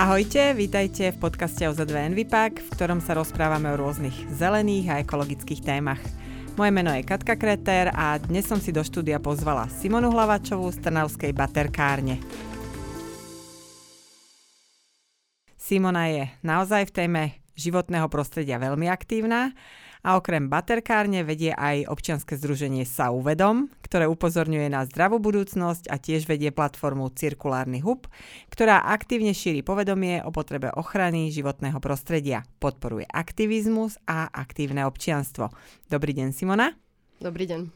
Ahojte, vítajte v podcaste OZ2 Envipak, v ktorom sa rozprávame o rôznych zelených a ekologických témach. Moje meno je Katka Kreter a dnes som si do štúdia pozvala Simonu Hlavačovú z Trnavskej baterkárne. Simona je naozaj v téme životného prostredia veľmi aktívna a okrem baterkárne vedie aj občianske združenie Sa uvedom, ktoré upozorňuje na zdravú budúcnosť a tiež vedie platformu Cirkulárny hub, ktorá aktívne šíri povedomie o potrebe ochrany životného prostredia, podporuje aktivizmus a aktívne občianstvo. Dobrý deň, Simona. Dobrý deň.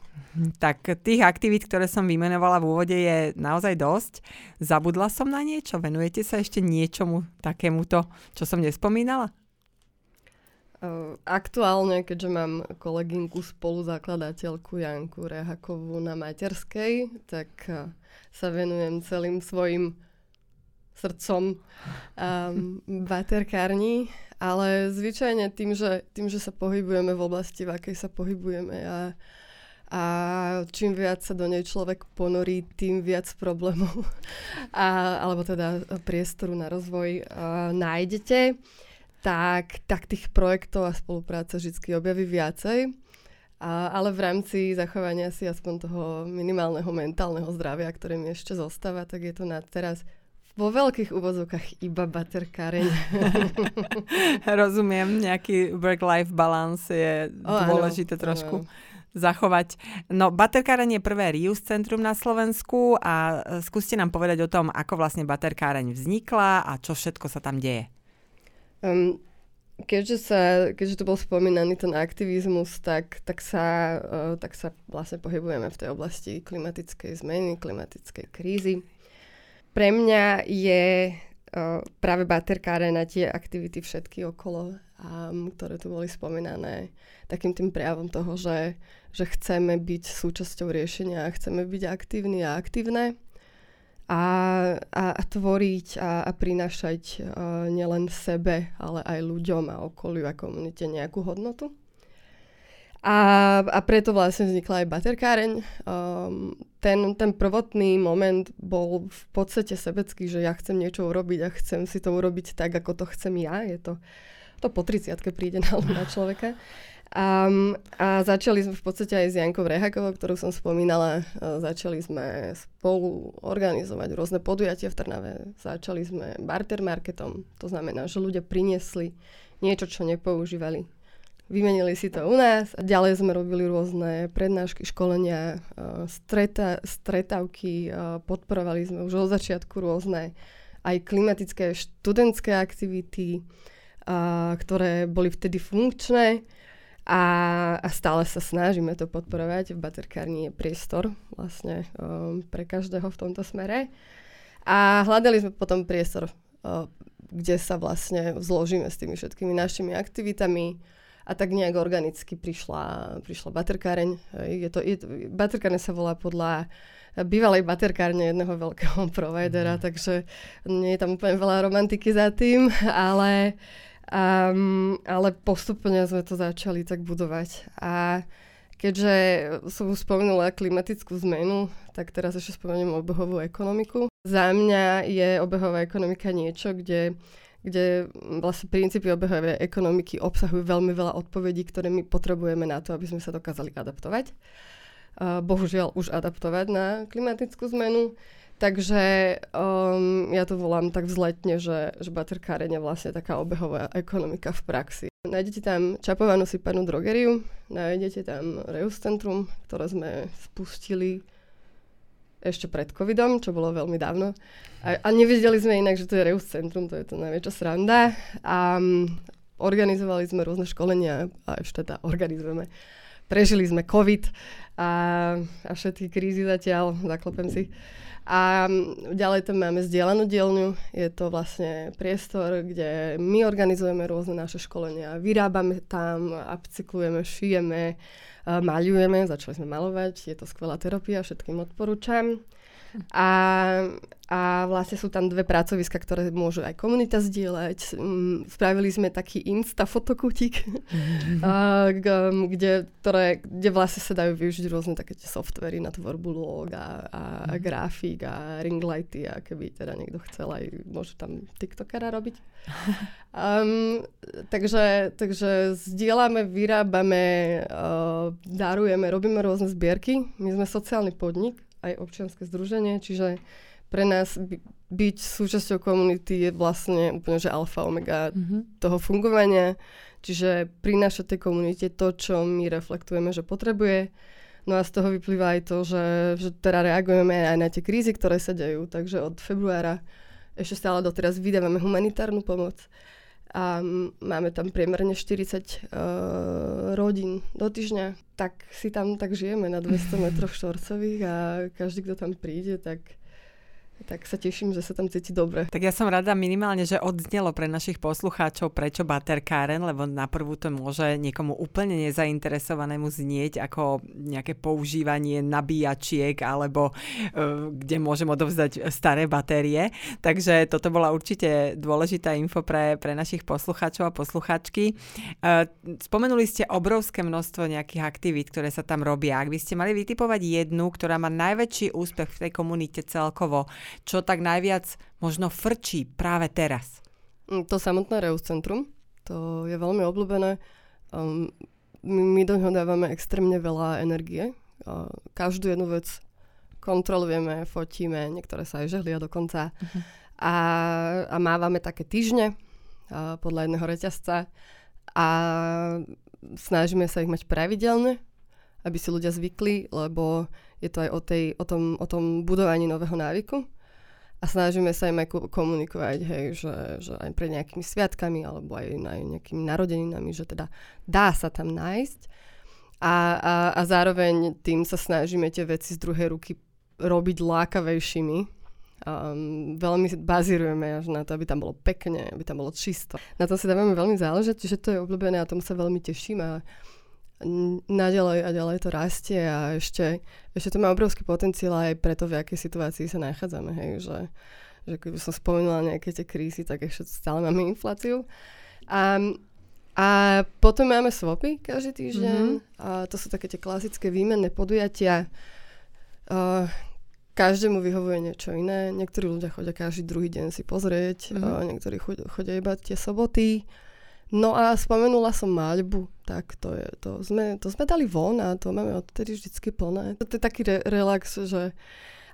Tak tých aktivít, ktoré som vymenovala v úvode, je naozaj dosť. Zabudla som na niečo? Venujete sa ešte niečomu takémuto, čo som nespomínala? Aktuálne, keďže mám kolegynku spoluzakladateľku Janku Rehakovú na materskej, tak sa venujem celým svojim srdcom um, baterkárni, ale zvyčajne tým že, tým, že sa pohybujeme v oblasti, v akej sa pohybujeme a, a čím viac sa do nej človek ponorí, tým viac problémov a, alebo teda priestoru na rozvoj a, nájdete tak, tak tých projektov a spolupráce vždy objaví viacej. A, ale v rámci zachovania si aspoň toho minimálneho mentálneho zdravia, ktoré mi ešte zostáva, tak je to na teraz vo veľkých úvozovkách iba baterkáreň. Rozumiem, nejaký work-life balance je o, dôležité áno, trošku. Áno zachovať. No, baterkáreň je prvé Rius centrum na Slovensku a skúste nám povedať o tom, ako vlastne baterkáreň vznikla a čo všetko sa tam deje. Um, keďže, sa, keďže to bol spomínaný ten aktivizmus, tak, tak, sa, uh, tak sa vlastne pohybujeme v tej oblasti klimatickej zmeny, klimatickej krízy. Pre mňa je uh, práve baterkáre na tie aktivity všetky okolo, um, ktoré tu boli spomínané, takým tým prejavom toho, že, že chceme byť súčasťou riešenia, chceme byť aktívni a aktívne a, a, tvoriť a, a prinašať uh, nielen sebe, ale aj ľuďom a okoliu a komunite nejakú hodnotu. A, a preto vlastne vznikla aj baterkáreň. Um, ten, ten prvotný moment bol v podstate sebecký, že ja chcem niečo urobiť a chcem si to urobiť tak, ako to chcem ja. Je to, to po 30 príde na, na človeka. Um, a začali sme v podstate aj s Jankou Rehakovou, ktorú som spomínala. Uh, začali sme spolu organizovať rôzne podujatia v Trnave. Začali sme barter marketom. To znamená, že ľudia priniesli niečo, čo nepoužívali. Vymenili si to u nás ďalej sme robili rôzne prednášky, školenia, uh, streta, stretavky, uh, podporovali sme už od začiatku rôzne aj klimatické študentské aktivity, ktoré boli vtedy funkčné a, a stále sa snažíme to podporovať. V baterkárni je priestor vlastne um, pre každého v tomto smere. A hľadali sme potom priestor, uh, kde sa vlastne zložíme s tými všetkými našimi aktivitami. A tak nejak organicky prišla, prišla baterkáreň. Je to, je, baterkáreň sa volá podľa bývalej baterkárne jedného veľkého providera, mm. takže nie je tam úplne veľa romantiky za tým, ale Um, ale postupne sme to začali tak budovať. A keďže som spomenula klimatickú zmenu, tak teraz ešte spomeniem obehovú ekonomiku. Za mňa je obehová ekonomika niečo, kde kde vlastne princípy obehovej ekonomiky obsahujú veľmi veľa odpovedí, ktoré my potrebujeme na to, aby sme sa dokázali adaptovať. Bohužiaľ už adaptovať na klimatickú zmenu. Takže um, ja to volám tak vzletne, že, že baterkáreň je vlastne taká obehová ekonomika v praxi. Nájdete tam čapovanú sypanú drogeriu, nájdete tam Reus Centrum, ktoré sme spustili ešte pred covidom, čo bolo veľmi dávno. A, a nevedeli sme inak, že to je Reus Centrum, to je to najväčšia sranda. A um, organizovali sme rôzne školenia a ešte teda organizujeme. Prežili sme covid a, a všetky krízy zatiaľ, zaklopem si. A ďalej tam máme zdieľanú dielňu. Je to vlastne priestor, kde my organizujeme rôzne naše školenia. Vyrábame tam, upcyklujeme, šijeme, maľujeme. Začali sme malovať. Je to skvelá terapia, všetkým odporúčam. A, a vlastne sú tam dve pracoviska, ktoré môžu aj komunita zdieľať. Mm, spravili sme taký Insta fotokutik, kde, ktoré, kde vlastne sa dajú využiť rôzne také tie softvery na tvorbu log a, a, a mhm. grafík a ringlighty a keby teda niekto chcel aj môže tam tiktokera robiť. Um, takže, takže zdieľame, vyrábame, uh, darujeme, robíme rôzne zbierky. My sme sociálny podnik, aj občianske združenie, čiže pre nás by, byť súčasťou komunity je vlastne úplne že alfa omega mm-hmm. toho fungovania. Čiže prinášať tej komunite to, čo my reflektujeme, že potrebuje. No a z toho vyplýva aj to, že, že teda reagujeme aj na tie krízy, ktoré sa dejú. Takže od februára ešte stále doteraz vydávame humanitárnu pomoc. A máme tam priemerne 40 uh, e, rodín do týždňa. Tak si tam tak žijeme na 200 metroch štvorcových a každý, kto tam príde, tak tak sa teším, že sa tam cíti dobre. Tak ja som rada minimálne, že odznelo pre našich poslucháčov, prečo baterkáren, lebo na prvú to môže niekomu úplne nezainteresovanému znieť ako nejaké používanie nabíjačiek alebo uh, kde môžem odovzdať staré batérie. Takže toto bola určite dôležitá info pre, pre našich poslucháčov a posluchačky. Uh, spomenuli ste obrovské množstvo nejakých aktivít, ktoré sa tam robia. Ak by ste mali vytipovať jednu, ktorá má najväčší úspech v tej komunite celkovo, čo tak najviac možno frčí práve teraz? Mm, to samotné Reus Centrum, to je veľmi obľúbené. Um, my, my do ňoho dávame extrémne veľa energie. Uh, každú jednu vec kontrolujeme, fotíme, niektoré sa aj žehlia dokonca. Uh-huh. A, a mávame také týždne uh, podľa jedného reťazca a snažíme sa ich mať pravidelne, aby si ľudia zvykli, lebo je to aj o, tej, o, tom, o tom budovaní nového návyku a snažíme sa im aj komunikovať, hej, že, že aj pred nejakými sviatkami alebo aj, nejakými narodeninami, že teda dá sa tam nájsť. A, a, a zároveň tým sa snažíme tie veci z druhej ruky robiť lákavejšími. Um, veľmi bazírujeme až na to, aby tam bolo pekne, aby tam bolo čisto. Na to si dávame veľmi záležať, čiže to je obľúbené a tomu sa veľmi teším a naďalej a ďalej to rastie a ešte, ešte to má obrovský potenciál aj preto, v akej situácii sa nachádzame, hej, že, že keby som spomenula nejaké tie krízy, tak ešte stále máme infláciu. A, a potom máme swapy každý týždeň mm-hmm. a to sú také tie klasické výmenné podujatia. Uh, každému vyhovuje niečo iné. Niektorí ľudia chodia každý druhý deň si pozrieť, mm-hmm. uh, niektorí chodia iba tie soboty. No a spomenula som maľbu, tak to je, to sme, to sme dali von a to máme odtedy vždycky plné. To je taký re- relax, že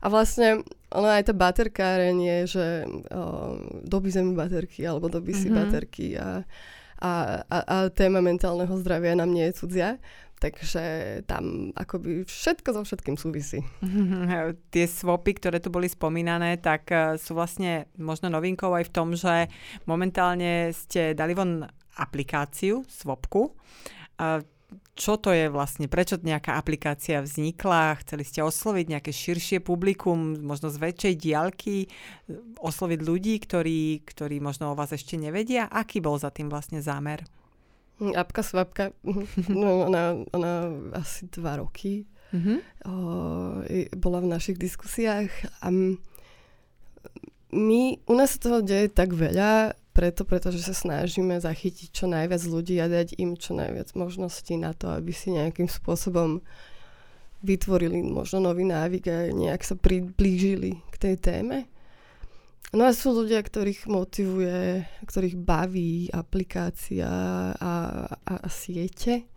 a vlastne ono aj tá baterkáreň je, že o, doby zemi baterky alebo doby si mm-hmm. baterky a, a, a, a téma mentálneho zdravia nám nie je cudzia. Takže tam akoby všetko so všetkým súvisí. Tie swapy, ktoré tu boli spomínané, tak uh, sú vlastne možno novinkou aj v tom, že momentálne ste dali von aplikáciu, Swapku. Čo to je vlastne? Prečo nejaká aplikácia vznikla? Chceli ste osloviť nejaké širšie publikum, možno z väčšej diaľky, osloviť ľudí, ktorí, ktorí možno o vás ešte nevedia? Aký bol za tým vlastne zámer? Apka Swapka, no, ona, ona asi dva roky mm-hmm. o, bola v našich diskusiách a my, u nás sa toho deje tak veľa, preto, pretože sa snažíme zachytiť čo najviac ľudí a dať im čo najviac možností na to, aby si nejakým spôsobom vytvorili možno nový návyk a nejak sa priblížili k tej téme. No a sú ľudia, ktorých motivuje, ktorých baví aplikácia a, a, a siete.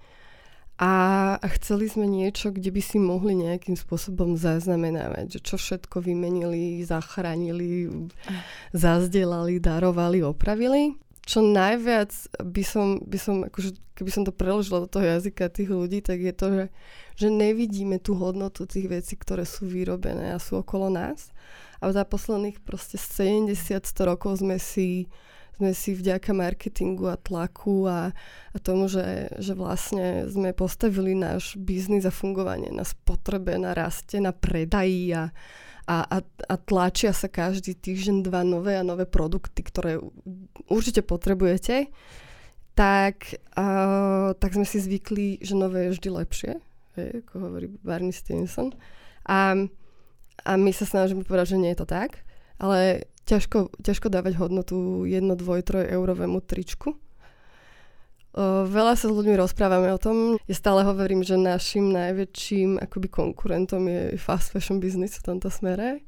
A, chceli sme niečo, kde by si mohli nejakým spôsobom zaznamenávať, že čo všetko vymenili, zachránili, zazdelali, darovali, opravili. Čo najviac by som, by som akože, keby som to preložila do toho jazyka tých ľudí, tak je to, že, že nevidíme tú hodnotu tých vecí, ktoré sú vyrobené a sú okolo nás. A za posledných proste 70-100 rokov sme si sme si vďaka marketingu a tlaku a, a tomu, že, že vlastne sme postavili náš biznis a fungovanie na spotrebe, na raste, na predaji a, a, a, a tlačia sa každý týždeň dva nové a nové produkty, ktoré určite potrebujete, tak, a, tak sme si zvykli, že nové je vždy lepšie, je, ako hovorí Barney Stinson. A, A my sa snažíme povedať, že nie je to tak, ale ťažko, ťažko dávať hodnotu 1, 2, 3 eurovému tričku. Veľa sa s ľuďmi rozprávame o tom. Ja stále hovorím, že našim najväčším akoby konkurentom je fast fashion business v tomto smere.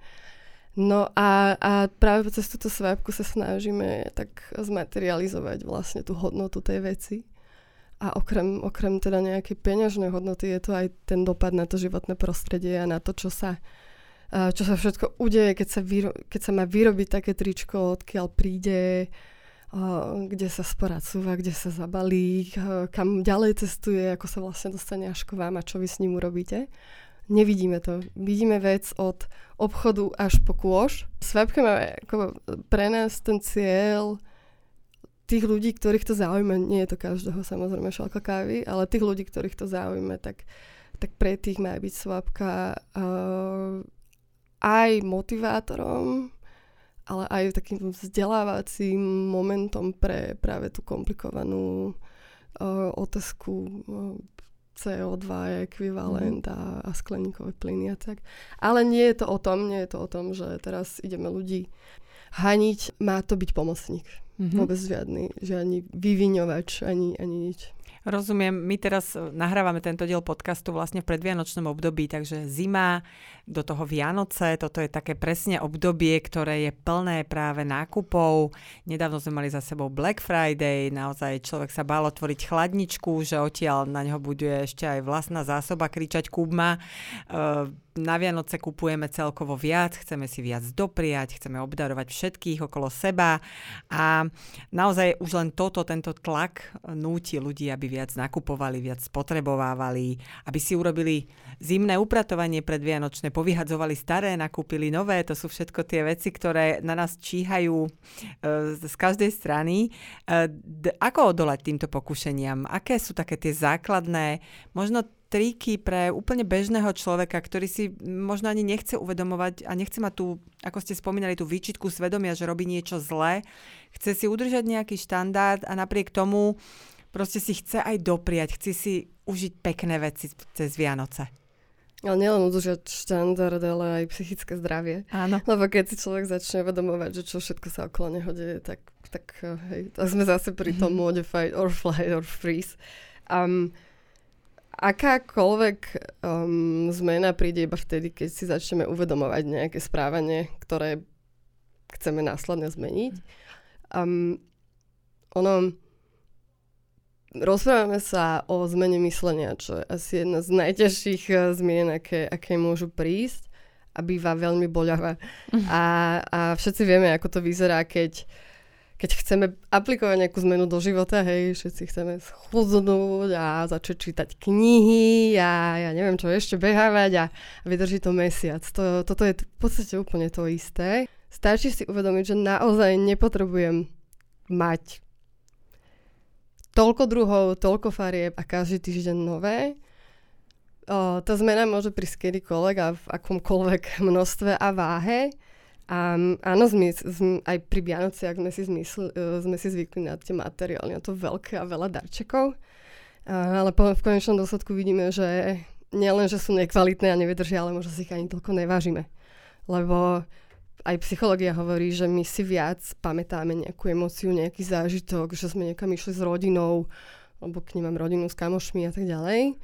No a, a práve cez túto svábku sa snažíme tak zmaterializovať vlastne tú hodnotu tej veci. A okrem, okrem teda nejakej peňažnej hodnoty je to aj ten dopad na to životné prostredie a na to, čo sa, čo sa všetko udeje, keď sa, vyro, keď sa má vyrobiť také tričko, odkiaľ príde, kde sa sporacúva, kde sa zabalí, kam ďalej cestuje, ako sa vlastne dostane až k vám a čo vy s ním urobíte. Nevidíme to. Vidíme vec od obchodu až po kôž. Svapka má ako pre nás ten cieľ tých ľudí, ktorých to zaujíma, nie je to každého samozrejme šalka kávy, ale tých ľudí, ktorých to zaujíma, tak, tak pre tých má byť svapka uh, aj motivátorom, ale aj takým vzdelávacím momentom pre práve tú komplikovanú uh, otázku uh, CO2 je ekvivalent mm. a, a skleníkové plyny a tak. Ale nie je to o tom, nie je to o tom, že teraz ideme ľudí haniť, má to byť pomocník. Mm-hmm. Vôbec žiadny, žiadny vyviňovač ani, ani nič. Rozumiem, my teraz nahrávame tento diel podcastu vlastne v predvianočnom období, takže zima, do toho Vianoce, toto je také presne obdobie, ktoré je plné práve nákupov. Nedávno sme mali za sebou Black Friday, naozaj človek sa bál otvoriť chladničku, že odtiaľ na ňo bude ešte aj vlastná zásoba kričať Kubma. Uh, na Vianoce kupujeme celkovo viac, chceme si viac dopriať, chceme obdarovať všetkých okolo seba a naozaj už len toto, tento tlak núti ľudí, aby viac nakupovali, viac spotrebovávali, aby si urobili zimné upratovanie predvianočné, povyhadzovali staré, nakúpili nové, to sú všetko tie veci, ktoré na nás číhajú e, z každej strany. E, ako odolať týmto pokušeniam? Aké sú také tie základné, možno triky pre úplne bežného človeka, ktorý si možno ani nechce uvedomovať a nechce mať tú, ako ste spomínali, tú výčitku svedomia, že robí niečo zlé. Chce si udržať nejaký štandard a napriek tomu proste si chce aj dopriať, chce si užiť pekné veci cez Vianoce. Ale nielen udržať štandard, ale aj psychické zdravie. Áno. Lebo keď si človek začne uvedomovať, že čo všetko sa okolo neho deje, tak, tak hej, tak sme zase pri tom modify or fly or freeze. Um, akákoľvek um, zmena príde iba vtedy, keď si začneme uvedomovať nejaké správanie, ktoré chceme následne zmeniť. Um, ono, rozprávame sa o zmene myslenia, čo je asi jedna z najťažších uh, zmien, aké, aké môžu prísť a býva veľmi boľavá. Mhm. A, a všetci vieme, ako to vyzerá, keď keď chceme aplikovať nejakú zmenu do života, hej, všetci chceme schudnúť a začať čítať knihy a ja neviem čo ešte behávať a, vydrží to mesiac. To, toto je v podstate úplne to isté. Stačí si uvedomiť, že naozaj nepotrebujem mať toľko druhov, toľko farieb a každý týždeň nové. O, tá zmena môže prísť kedykoľvek a v akomkoľvek množstve a váhe. A áno, sme, sme, aj pri Vianociach sme si, uh, sme si zvykli na tie materiály, na to veľké a veľa darčekov. Uh, ale po, v konečnom dôsledku vidíme, že nielen, že sú nekvalitné a nevydržia, ale možno si ich ani toľko nevážime. Lebo aj psychológia hovorí, že my si viac pamätáme nejakú emóciu, nejaký zážitok, že sme niekam išli s rodinou, alebo k nemám rodinu s kamošmi a tak ďalej.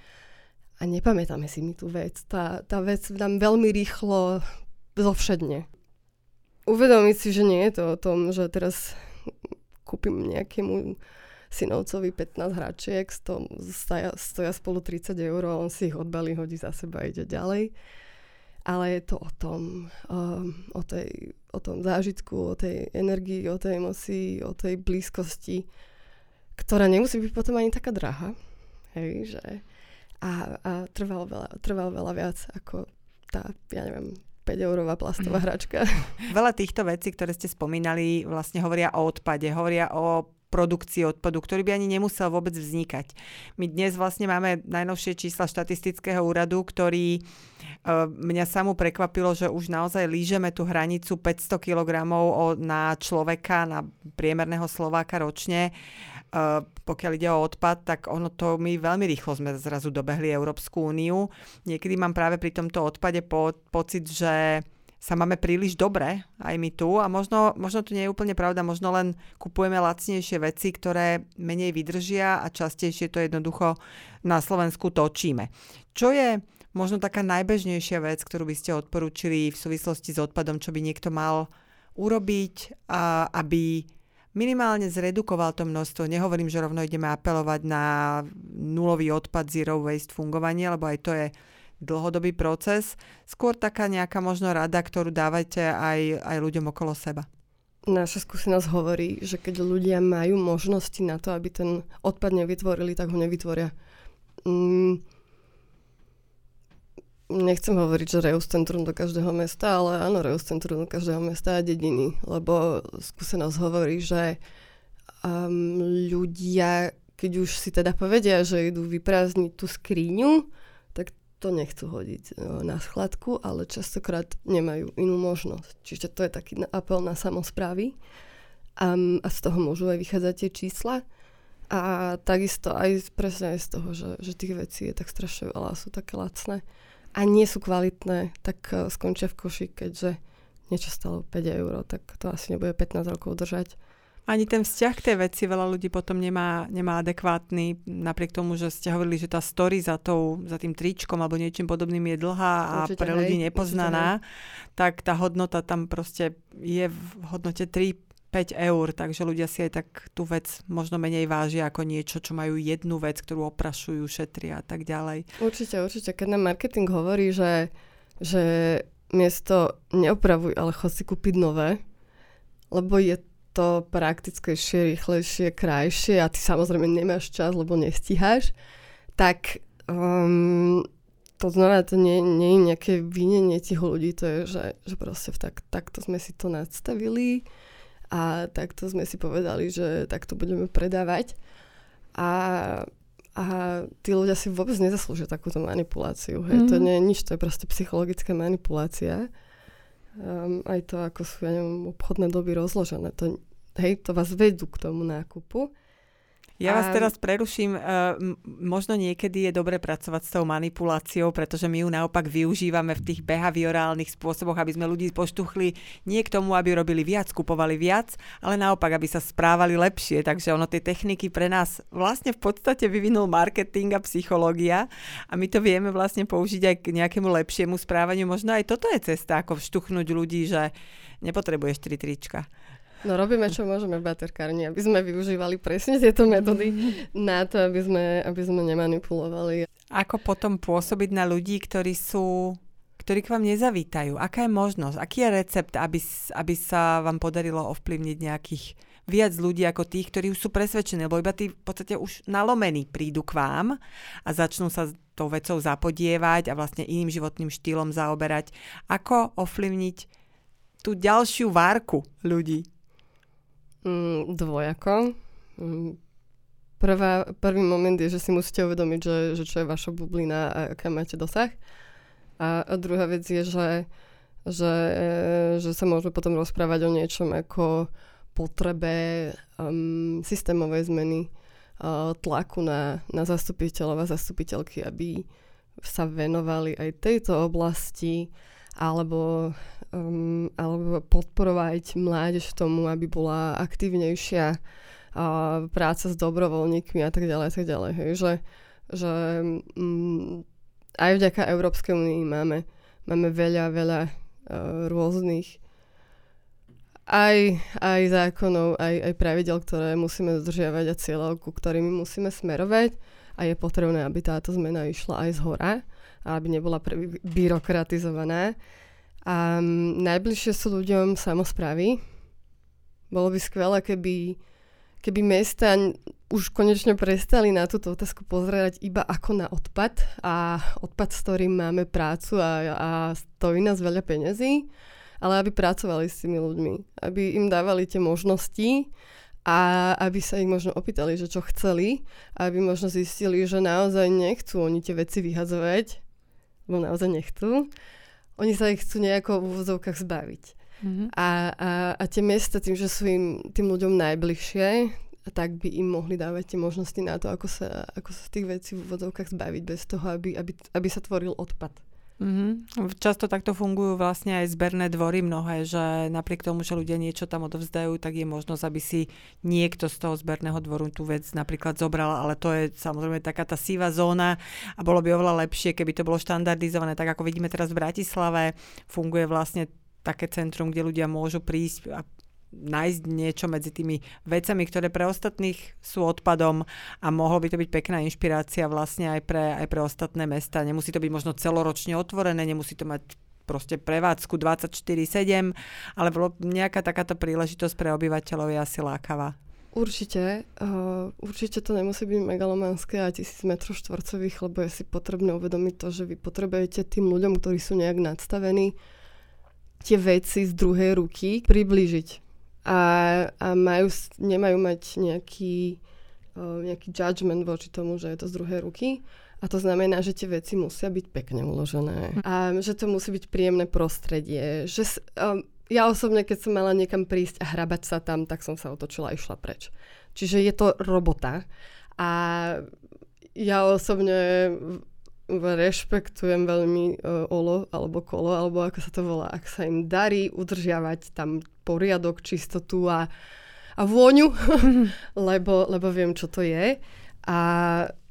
A nepamätáme si mi tú vec. Tá, tá vec nám veľmi rýchlo zovšedne uvedomiť si, že nie je to o tom, že teraz kúpim nejakému synovcovi 15 hračiek, sto, stoja, stoja spolu 30 eur a on si ich odbalí, hodí za seba a ide ďalej. Ale je to o tom, um, o, tej, o tom zážitku, o tej energii, o tej emocii, o tej blízkosti, ktorá nemusí byť potom ani taká drahá. Hej, že a, a trvalo, veľa, trvalo veľa viac ako tá, ja neviem, 5-eurová plastová mhm. hračka. Veľa týchto vecí, ktoré ste spomínali, vlastne hovoria o odpade, hovoria o produkcii odpadu, ktorý by ani nemusel vôbec vznikať. My dnes vlastne máme najnovšie čísla štatistického úradu, ktorý mňa samú prekvapilo, že už naozaj lížeme tú hranicu 500 kg na človeka, na priemerného Slováka ročne. Uh, pokiaľ ide o odpad, tak ono to my veľmi rýchlo sme zrazu dobehli Európsku úniu. Niekedy mám práve pri tomto odpade po, pocit, že sa máme príliš dobre, aj my tu a možno, možno to nie je úplne pravda, možno len kupujeme lacnejšie veci, ktoré menej vydržia a častejšie to jednoducho na Slovensku točíme. Čo je možno taká najbežnejšia vec, ktorú by ste odporúčili v súvislosti s odpadom, čo by niekto mal urobiť, a, aby minimálne zredukoval to množstvo. Nehovorím, že rovno ideme apelovať na nulový odpad, zero waste fungovanie, lebo aj to je dlhodobý proces. Skôr taká nejaká možno rada, ktorú dávate aj, aj ľuďom okolo seba. Naša skúsenosť hovorí, že keď ľudia majú možnosti na to, aby ten odpad nevytvorili, tak ho nevytvoria. Mm, nechcem hovoriť, že Reus centrum do každého mesta, ale áno, Reus centrum do každého mesta a dediny, lebo skúsenosť hovorí, že um, ľudia, keď už si teda povedia, že idú vyprázdniť tú skriňu, tak to nechcú hodiť no, na schladku, ale častokrát nemajú inú možnosť. Čiže to je taký apel na samozprávy um, a z toho môžu aj vychádzať tie čísla. A takisto aj presne aj z toho, že, že tých vecí je tak strašne veľa, sú také lacné a nie sú kvalitné, tak e, skončia v koši, keďže niečo stalo 5 eur, tak to asi nebude 15 rokov držať. Ani ten vzťah k tej veci veľa ľudí potom nemá, nemá adekvátny, napriek tomu, že ste hovorili, že tá story za, tou, za tým tričkom alebo niečím podobným je dlhá a určite pre ľudí hej, nepoznaná, tak tá hodnota tam proste je v hodnote 3 5 eur, takže ľudia si aj tak tú vec možno menej vážia ako niečo, čo majú jednu vec, ktorú oprašujú, šetria a tak ďalej. Určite, určite. Keď nám marketing hovorí, že, že miesto neopravuj, ale chod si kúpiť nové, lebo je to praktickejšie, rýchlejšie, krajšie a ty samozrejme nemáš čas, lebo nestíhaš, tak um, to znamená, to nie, nie je nejaké vinenie tých ľudí, to je, že, že proste tak, takto sme si to nastavili, a takto sme si povedali, že takto budeme predávať. A, a tí ľudia si vôbec nezaslúžia takúto manipuláciu. Hej. Mm. To nie je nič, to je proste psychologická manipulácia. Um, aj to, ako sú ja neviem, obchodné doby rozložené. To, hej, to vás vedú k tomu nákupu. Ja vás teraz preruším. Uh, možno niekedy je dobre pracovať s tou manipuláciou, pretože my ju naopak využívame v tých behaviorálnych spôsoboch, aby sme ľudí poštuchli nie k tomu, aby robili viac, kupovali viac, ale naopak, aby sa správali lepšie. Takže ono tie techniky pre nás vlastne v podstate vyvinul marketing a psychológia a my to vieme vlastne použiť aj k nejakému lepšiemu správaniu. Možno aj toto je cesta, ako vštuchnúť ľudí, že nepotrebuješ tri trička. No robíme, čo môžeme v baterkárni, aby sme využívali presne tieto metódy na to, aby sme, aby sme nemanipulovali. Ako potom pôsobiť na ľudí, ktorí sú ktorí k vám nezavítajú? Aká je možnosť? Aký je recept, aby, aby sa vám podarilo ovplyvniť nejakých viac ľudí ako tých, ktorí už sú presvedčení, lebo iba tí v podstate už nalomení prídu k vám a začnú sa tou vecou zapodievať a vlastne iným životným štýlom zaoberať. Ako ovplyvniť tú ďalšiu várku ľudí? Mm, dvojako. Mm, prvá, prvý moment je, že si musíte uvedomiť, že, že čo je vaša bublina a aká máte dosah. A, a druhá vec je, že, že, že sa môžeme potom rozprávať o niečom ako potrebe um, systémovej zmeny tlaku na, na zastupiteľov a zastupiteľky, aby sa venovali aj tejto oblasti alebo um, alebo podporovať mládež tomu, aby bola aktívnejšia a práca s dobrovoľníkmi a tak ďalej a tak ďalej. Hej. Že, že um, aj vďaka Európskej únii máme, máme veľa, veľa uh, rôznych aj, aj zákonov, aj, aj pravidel, ktoré musíme dodržiavať a cieľov, ku ktorými musíme smerovať a je potrebné, aby táto zmena išla aj z hora aby nebola byrokratizovaná. A um, najbližšie sú ľuďom samozprávy. Bolo by skvelé, keby, keby mesta už konečne prestali na túto otázku pozerať iba ako na odpad a odpad, s ktorým máme prácu a, a stojí nás veľa peňazí, ale aby pracovali s tými ľuďmi, aby im dávali tie možnosti a aby sa ich možno opýtali, že čo chceli, aby možno zistili, že naozaj nechcú oni tie veci vyhadzovať, lebo naozaj nechcú. Oni sa ich chcú nejako v úvodzovkách zbaviť. Mm-hmm. A, a, a tie miesta, tým, že sú im tým ľuďom najbližšie, tak by im mohli dávať tie možnosti na to, ako sa, ako sa z tých vecí v úvodzovkách zbaviť bez toho, aby, aby, aby sa tvoril odpad. Mm-hmm. Často takto fungujú vlastne aj zberné dvory mnohé, že napriek tomu, že ľudia niečo tam odovzdajú, tak je možnosť, aby si niekto z toho zberného dvoru tú vec napríklad zobral, ale to je samozrejme taká tá síva zóna a bolo by oveľa lepšie, keby to bolo štandardizované, tak ako vidíme teraz v Bratislave, funguje vlastne také centrum, kde ľudia môžu prísť a nájsť niečo medzi tými vecami, ktoré pre ostatných sú odpadom a mohlo by to byť pekná inšpirácia vlastne aj pre, aj pre ostatné mesta. Nemusí to byť možno celoročne otvorené, nemusí to mať proste prevádzku 24-7, ale nejaká takáto príležitosť pre obyvateľov je asi lákavá. Určite. Uh, určite to nemusí byť megalomanské a tisíc metrov štvorcových, lebo je si potrebné uvedomiť to, že vy potrebujete tým ľuďom, ktorí sú nejak nadstavení, tie veci z druhej ruky priblížiť a, a majú, nemajú mať nejaký, nejaký judgment voči tomu, že je to z druhej ruky. A to znamená, že tie veci musia byť pekne uložené. A že to musí byť príjemné prostredie. Že, um, ja osobne, keď som mala niekam prísť a hrabať sa tam, tak som sa otočila a išla preč. Čiže je to robota. A ja osobne rešpektujem veľmi uh, olo alebo kolo, alebo ako sa to volá, ak sa im darí udržiavať tam poriadok, čistotu a, a vôňu, lebo, lebo viem, čo to je. A,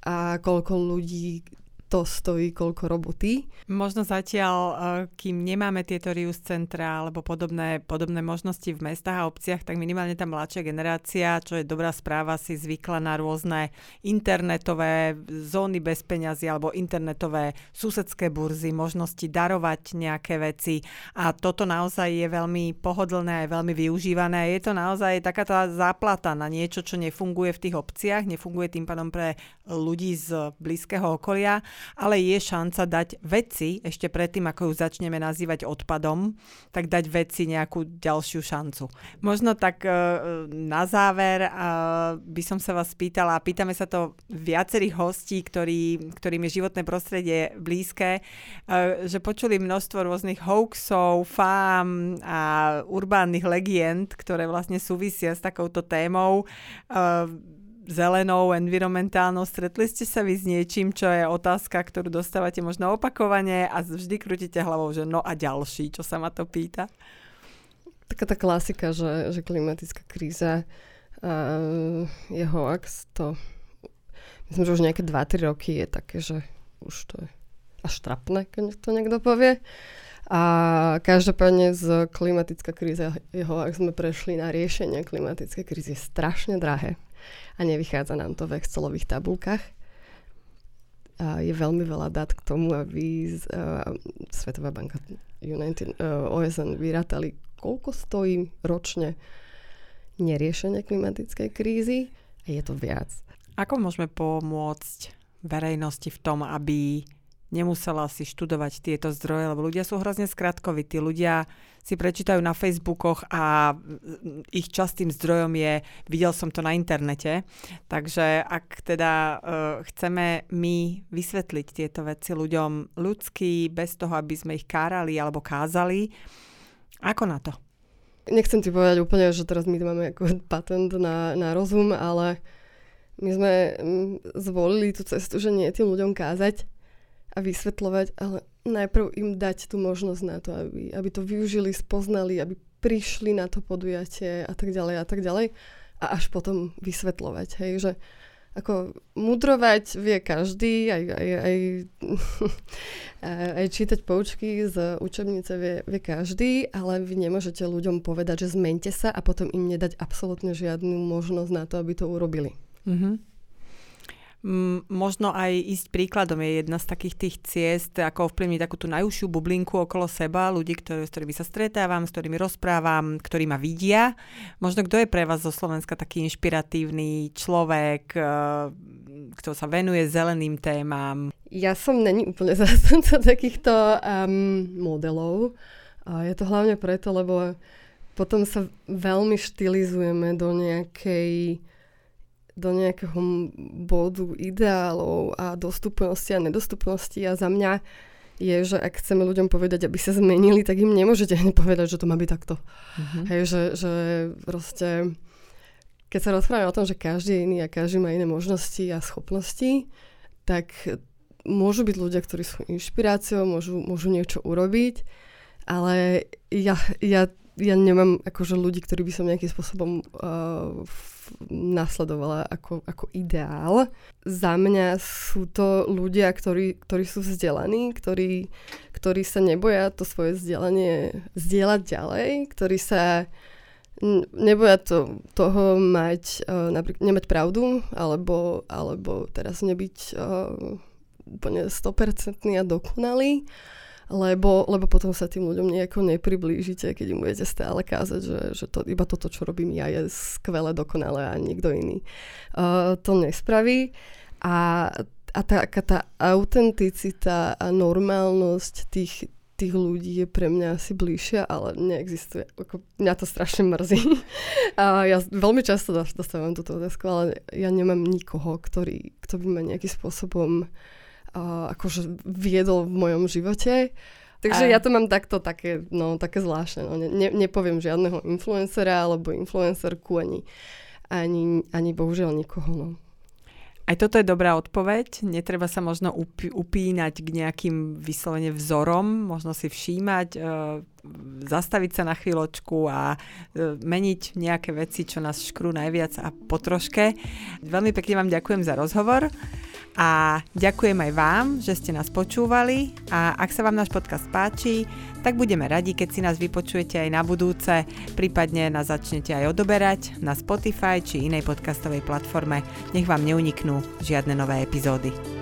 a koľko ľudí to stojí koľko roboty. Možno zatiaľ, eh, kým nemáme tieto Rius centra alebo podobné, podobné možnosti v mestách a obciach, tak minimálne tá mladšia generácia, čo je dobrá správa, si zvykla na rôzne internetové zóny bez peňazí alebo internetové susedské burzy, možnosti darovať nejaké veci a toto naozaj je veľmi pohodlné a veľmi využívané. Je to naozaj taká tá záplata na niečo, čo nefunguje v tých obciach, nefunguje tým pádom pre ľudí z blízkeho okolia ale je šanca dať veci, ešte predtým, ako ju začneme nazývať odpadom, tak dať veci nejakú ďalšiu šancu. Možno tak e, na záver e, by som sa vás pýtala, pýtame sa to viacerých hostí, ktorí, ktorým je životné prostredie blízke, e, že počuli množstvo rôznych hoaxov, fám a urbánnych legend, ktoré vlastne súvisia s takouto témou zelenou, environmentálnou. Stretli ste sa vy s niečím, čo je otázka, ktorú dostávate možno opakovane a vždy krútite hlavou, že no a ďalší, čo sa ma to pýta? Taká tá klasika, že, že klimatická kríza a je hoax, to myslím, že už nejaké 2-3 roky je také, že už to je až trapné, keď to niekto povie. A každopádne z klimatická kríza jeho, ak sme prešli na riešenie klimatickej krízy, je strašne drahé a nevychádza nám to v Excelových tabulkách. A je veľmi veľa dát k tomu, aby z, uh, Svetová banka United, uh, OSN vyrátali, koľko stojí ročne neriešenie klimatickej krízy a je to viac. Ako môžeme pomôcť verejnosti v tom, aby nemusela si študovať tieto zdroje, lebo ľudia sú hrozne skratkovití. Ľudia si prečítajú na Facebookoch a ich častým zdrojom je, videl som to na internete. Takže ak teda uh, chceme my vysvetliť tieto veci ľuďom ľudský, bez toho, aby sme ich kárali alebo kázali, ako na to? Nechcem ti povedať úplne, že teraz my máme ako patent na, na rozum, ale my sme mm, zvolili tú cestu, že nie tým ľuďom kázať, a vysvetľovať, ale najprv im dať tú možnosť na to, aby, aby to využili, spoznali, aby prišli na to podujatie a tak ďalej a tak ďalej a až potom vysvetľovať, hej, že ako mudrovať vie každý, aj, aj, aj, aj čítať poučky z učebnice vie, vie každý, ale vy nemôžete ľuďom povedať, že zmente sa a potom im nedať absolútne žiadnu možnosť na to, aby to urobili. Mm-hmm možno aj ísť príkladom je jedna z takých tých ciest, ako ovplyvniť takú tú najúžšiu bublinku okolo seba, ľudí, ktorý, s ktorými sa stretávam, s ktorými rozprávam, ktorí ma vidia. Možno kto je pre vás zo Slovenska taký inšpiratívny človek, e, kto sa venuje zeleným témam? Ja som není úplne zástanca takýchto um, modelov. A je to hlavne preto, lebo potom sa veľmi štilizujeme do nejakej do nejakého bodu ideálov a dostupnosti a nedostupnosti a za mňa je, že ak chceme ľuďom povedať, aby sa zmenili, tak im nemôžete hneď povedať, že to má byť takto. Mm-hmm. Hej, že, že proste keď sa rozprávame o tom, že každý je iný a každý má iné možnosti a schopnosti, tak môžu byť ľudia, ktorí sú inšpiráciou, môžu, môžu niečo urobiť, ale ja, ja, ja nemám akože ľudí, ktorí by som nejakým spôsobom uh, nasledovala ako, ako ideál. Za mňa sú to ľudia, ktorí, ktorí sú vzdelaní, ktorí, ktorí sa neboja to svoje vzdelanie zdieľať ďalej, ktorí sa neboja to, toho mať, uh, napríklad nemať pravdu, alebo, alebo teraz nebyť uh, úplne 100% a dokonalý, lebo, lebo potom sa tým ľuďom nejako nepriblížite, keď im budete stále kázať, že, že to, iba toto, čo robím ja, je skvelé, dokonalé a nikto iný uh, to nespraví. A, a tá, tá autenticita a normálnosť tých, tých ľudí je pre mňa asi bližšia, ale neexistuje. Ako, mňa to strašne mrzí. A ja veľmi často dostávam túto otázku, ale ja nemám nikoho, ktorý, kto by ma nejakým spôsobom uh, akože viedol v mojom živote. Takže a... ja to mám takto také, no, také zvláštne. No. Ne, nepoviem žiadneho influencera alebo influencerku ani, ani, ani bohužiaľ nikoho. No. Aj toto je dobrá odpoveď. Netreba sa možno upí, upínať k nejakým vyslovene vzorom, možno si všímať, e, zastaviť sa na chvíľočku a e, meniť nejaké veci, čo nás škrú najviac a potroške. Veľmi pekne vám ďakujem za rozhovor a ďakujem aj vám, že ste nás počúvali a ak sa vám náš podcast páči, tak budeme radi, keď si nás vypočujete aj na budúce, prípadne nás začnete aj odoberať na Spotify či inej podcastovej platforme. Nech vám neuniknú žiadne nové epizódy.